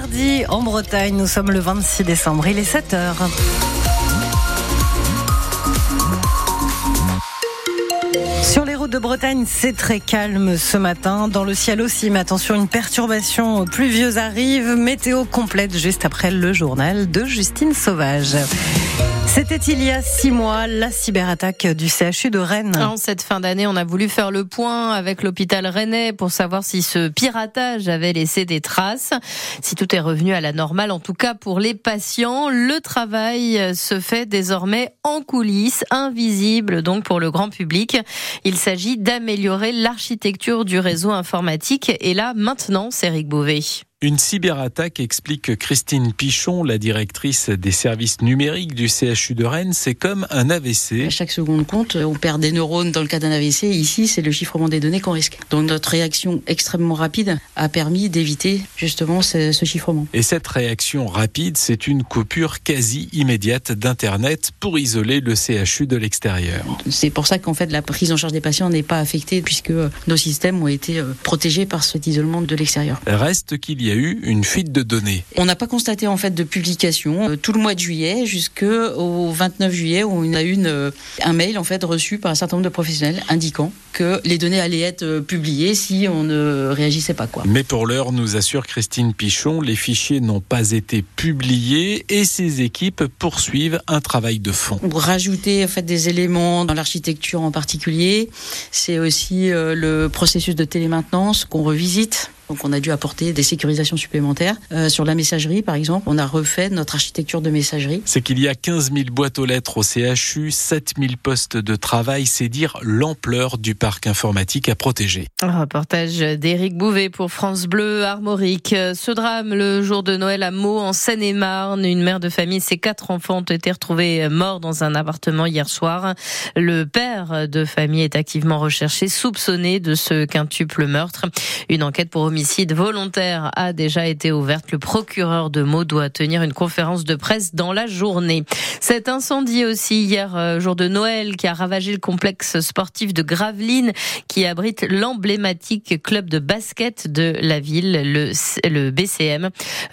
mardi en Bretagne. Nous sommes le 26 décembre, il est 7 heures. Sur les routes de Bretagne, c'est très calme ce matin. Dans le ciel aussi, mais attention, une perturbation pluvieuse arrive. Météo complète juste après le journal de Justine Sauvage. C'était il y a six mois la cyberattaque du CHU de Rennes. En cette fin d'année, on a voulu faire le point avec l'hôpital rennais pour savoir si ce piratage avait laissé des traces, si tout est revenu à la normale. En tout cas, pour les patients, le travail se fait désormais en coulisses, invisible donc pour le grand public. Il s'agit d'améliorer l'architecture du réseau informatique. Et là, maintenant, c'est Eric Bouvet. Une cyberattaque, explique Christine Pichon, la directrice des services numériques du CHU de Rennes, c'est comme un AVC. À chaque seconde compte, on perd des neurones dans le cas d'un AVC. Ici, c'est le chiffrement des données qu'on risque. Donc notre réaction extrêmement rapide a permis d'éviter justement ce, ce, chiffrement. Et cette réaction rapide, c'est une coupure quasi immédiate d'Internet pour isoler le CHU de l'extérieur. C'est pour ça qu'en fait la prise en charge des patients n'est pas affectée puisque nos systèmes ont été protégés par cet isolement de l'extérieur. Reste qu'il y a eu une fuite de données. On n'a pas constaté en fait de publication tout le mois de juillet jusqu'au 29 juillet où on a eu une, un mail en fait reçu par un certain nombre de professionnels indiquant que les données allaient être publiées si on ne réagissait pas quoi. Mais pour l'heure, nous assure Christine Pichon, les fichiers n'ont pas été publiés et ses équipes poursuivent un travail de fond. Pour rajouter en fait des éléments dans l'architecture en particulier, c'est aussi euh, le processus de télémaintenance qu'on revisite donc on a dû apporter des sécurisations supplémentaires. Euh, sur la messagerie, par exemple, on a refait notre architecture de messagerie. C'est qu'il y a 15 000 boîtes aux lettres au CHU, 7 000 postes de travail. C'est dire l'ampleur du parc informatique à protéger. Un reportage d'Éric Bouvet pour France Bleu Armorique. Ce drame le jour de Noël à Meaux, en Seine-et-Marne. Une mère de famille et ses quatre enfants ont été retrouvés morts dans un appartement hier soir. Le père de famille est activement recherché, soupçonné de ce quintuple meurtre. Une enquête pour homicide homicide volontaire a déjà été ouverte. Le procureur de Meaux doit tenir une conférence de presse dans la journée. Cet incendie aussi hier, jour de Noël, qui a ravagé le complexe sportif de Gravelines, qui abrite l'emblématique club de basket de la ville, le, le BCM.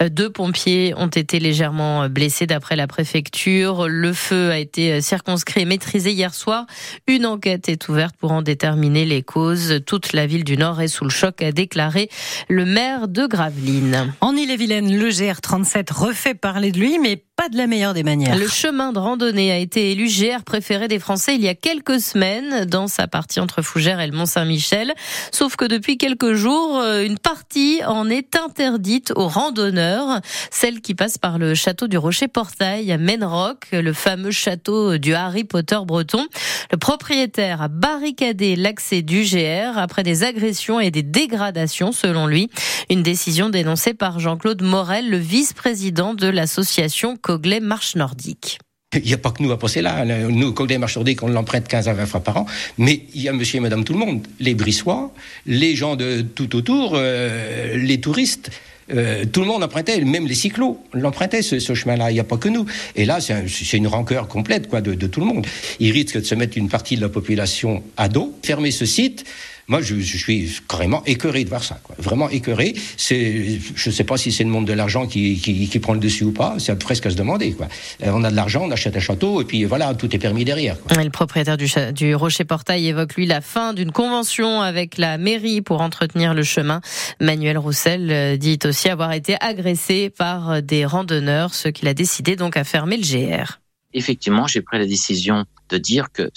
Deux pompiers ont été légèrement blessés d'après la préfecture. Le feu a été circonscrit et maîtrisé hier soir. Une enquête est ouverte pour en déterminer les causes. Toute la ville du Nord est sous le choc, a déclaré le maire de Gravelines. En Ille-et-Vilaine, le GR37 refait parler de lui, mais pas de la meilleure des manières. Le chemin de randonnée a été élu GR préféré des Français il y a quelques semaines dans sa partie entre Fougères et le Mont-Saint-Michel. Sauf que depuis quelques jours, une partie en est interdite aux randonneurs, celle qui passe par le château du Rocher-Portail à Menrock, le fameux château du Harry Potter breton. Le propriétaire a barricadé l'accès du GR après des agressions et des dégradations selon lui. Une décision dénoncée par Jean-Claude Morel, le vice-président de l'association Coglet Marche Nordique. Il n'y a pas que nous à penser là. Nous, Coglet Marche Nordique, on l'emprunte 15 à 20 fois par an. Mais il y a monsieur et madame tout le monde. Les Brissois, les gens de tout autour, euh, les touristes. Euh, tout le monde empruntait, même les cyclos l'empruntaient ce, ce chemin-là. Il n'y a pas que nous. Et là, c'est un, une rancœur complète quoi de, de, tout le monde. Il risque de se mettre une partie de la population à dos, fermer ce site. Moi, je, je, suis carrément écœuré de voir ça. Quoi. Vraiment écœuré. C'est, je ne sais pas si c'est le monde de l'argent qui, qui, qui, prend le dessus ou pas. C'est presque à se demander. Quoi. Euh, on a de l'argent, on achète un château, et puis voilà, tout est permis derrière. Quoi. Le propriétaire du, du Rocher Portail évoque lui la fin d'une convention avec la mairie pour entretenir le chemin. Manuel Roussel dit aussi avoir été agressé par des randonneurs, ce qu'il a décidé donc à fermer le GR effectivement, j'ai pris la décision de dire que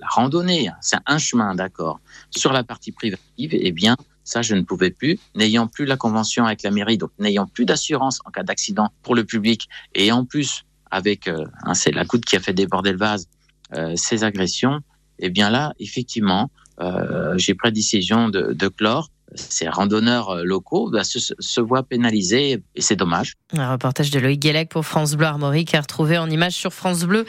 la randonnée, c'est un chemin, d'accord. Sur la partie privative, eh bien, ça, je ne pouvais plus, n'ayant plus la convention avec la mairie, donc n'ayant plus d'assurance en cas d'accident pour le public, et en plus, avec, euh, hein, c'est la goutte qui a fait déborder le vase, euh, ces agressions, eh bien là, effectivement, euh, j'ai pris la décision de, de clore ces randonneurs locaux bah, se, se, voient pénalisés et c'est dommage. Un reportage de Loïc Guélec pour France Bleu Armorique à retrouver en image sur francebleu.fr.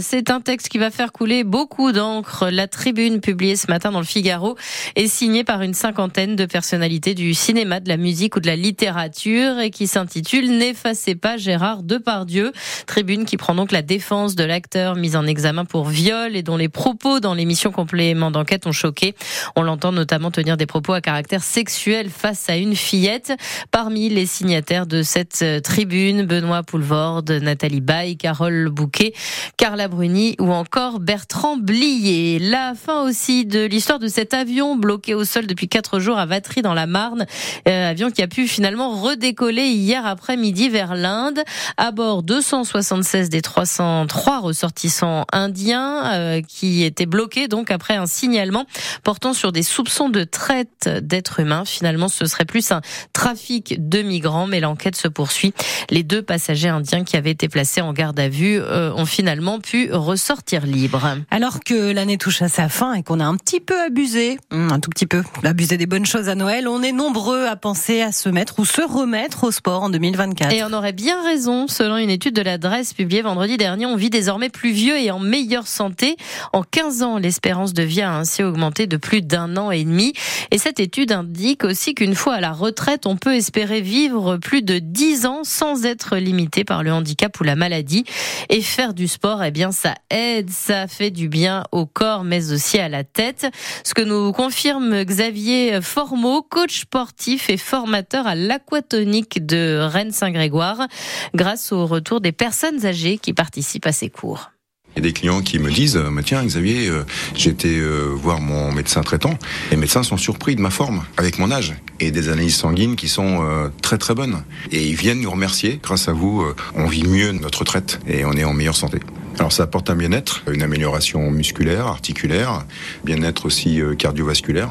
C'est un texte qui va faire couler beaucoup d'encre. La tribune publiée ce matin dans le Figaro est signée par une cinquantaine de personnalités du cinéma, de la musique ou de la littérature et qui s'intitule N'effacez pas Gérard Depardieu. Tribune qui prend donc la défense de l'acteur mis en examen pour viol et dont les propos dans l'émission complément d'enquête ont choqué. On l'entend notamment tenir des propos à caractère sexuel face à une fillette. Parmi les signataires de cette tribune, Benoît Poulvorde, Nathalie Baye, Carole Bouquet, Carla Bruni ou encore Bertrand Blier. La fin aussi de l'histoire de cet avion bloqué au sol depuis quatre jours à Vatry dans la Marne. Euh, avion qui a pu finalement redécoller hier après-midi vers l'Inde. À bord 276 des 303 ressortissants indiens euh, qui étaient bloqués donc après un signalement portant sur des soupçons de traite d'êtres humains. Finalement, ce serait plus un trafic de migrants, mais l'enquête se poursuit. Les deux passagers indiens qui avaient été placés en garde à vue euh, ont finalement pu ressortir libres. Alors que l'année touche à sa fin et qu'on a un petit peu abusé, hum, un tout petit peu, abusé des bonnes choses à Noël, on est nombreux à penser à se mettre ou se remettre au sport en 2024. Et on aurait bien raison, selon une étude de l'adresse publiée vendredi dernier, on vit désormais plus vieux et en meilleure santé. En 15 ans, l'espérance de vie a ainsi augmenté de plus d'un an et demi. Et cette étude indique aussi qu'une fois à la retraite, on peut espérer vivre plus de 10 ans sans être limité par le handicap ou la maladie. Et faire du sport, eh bien, ça aide, ça fait du bien au corps, mais aussi à la tête. Ce que nous confirme Xavier Formeau, coach sportif et formateur à l'aquatonique de Rennes-Saint-Grégoire, grâce au retour des personnes âgées qui participent à ces cours. Il y a des clients qui me disent euh, Tiens, Xavier, euh, été euh, voir mon médecin traitant. Les médecins sont surpris de ma forme, avec mon âge, et des analyses sanguines qui sont très très bonnes. Et ils viennent nous remercier. Grâce à vous, on vit mieux notre traite et on est en meilleure santé. Alors ça apporte un bien-être, une amélioration musculaire, articulaire, bien-être aussi euh, cardiovasculaire.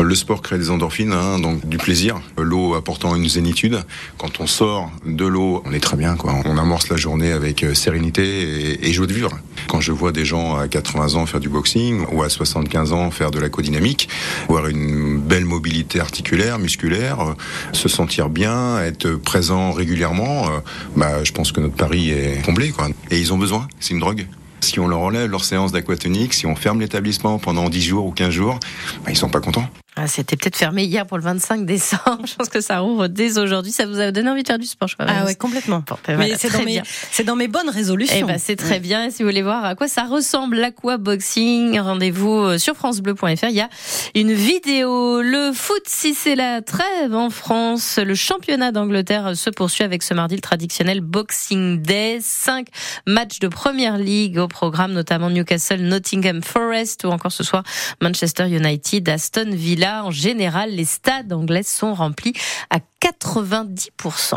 Le sport crée des endorphines, hein, donc du plaisir. L'eau apportant une zénitude. Quand on sort de l'eau, on est très bien. Quoi. On amorce la journée avec euh, sérénité et, et joie de vivre. Quand je vois des gens à 80 ans faire du boxing ou à 75 ans faire de la codynamique, avoir une belle mobilité articulaire, musculaire, euh, se sentir bien, être présent régulièrement, bah, je pense que notre pari est comblé. Quoi. Et ils ont besoin. Si on leur enlève leur séance d'aquatonique, si on ferme l'établissement pendant 10 jours ou 15 jours, bah, ils sont pas contents. Ah, c'était peut-être fermé hier pour le 25 décembre. Je pense que ça rouvre dès aujourd'hui. Ça vous a donné envie de faire du sport, je crois. Ah ouais, complètement. Ben c'est dans, mes, c'est dans mes bonnes résolutions. Eh ben, c'est très bien. Et si vous voulez voir à quoi ça ressemble l'aquaboxing, rendez-vous euh, sur francebleu.fr. Il y a une vidéo. Le foot, si c'est la trêve en France, le championnat d'Angleterre se poursuit avec ce mardi le traditionnel Boxing Day. Cinq matchs de première ligue au programme, notamment Newcastle, Nottingham Forest ou encore ce soir Manchester United, Aston Villa en général, les stades anglais sont remplis à 90%.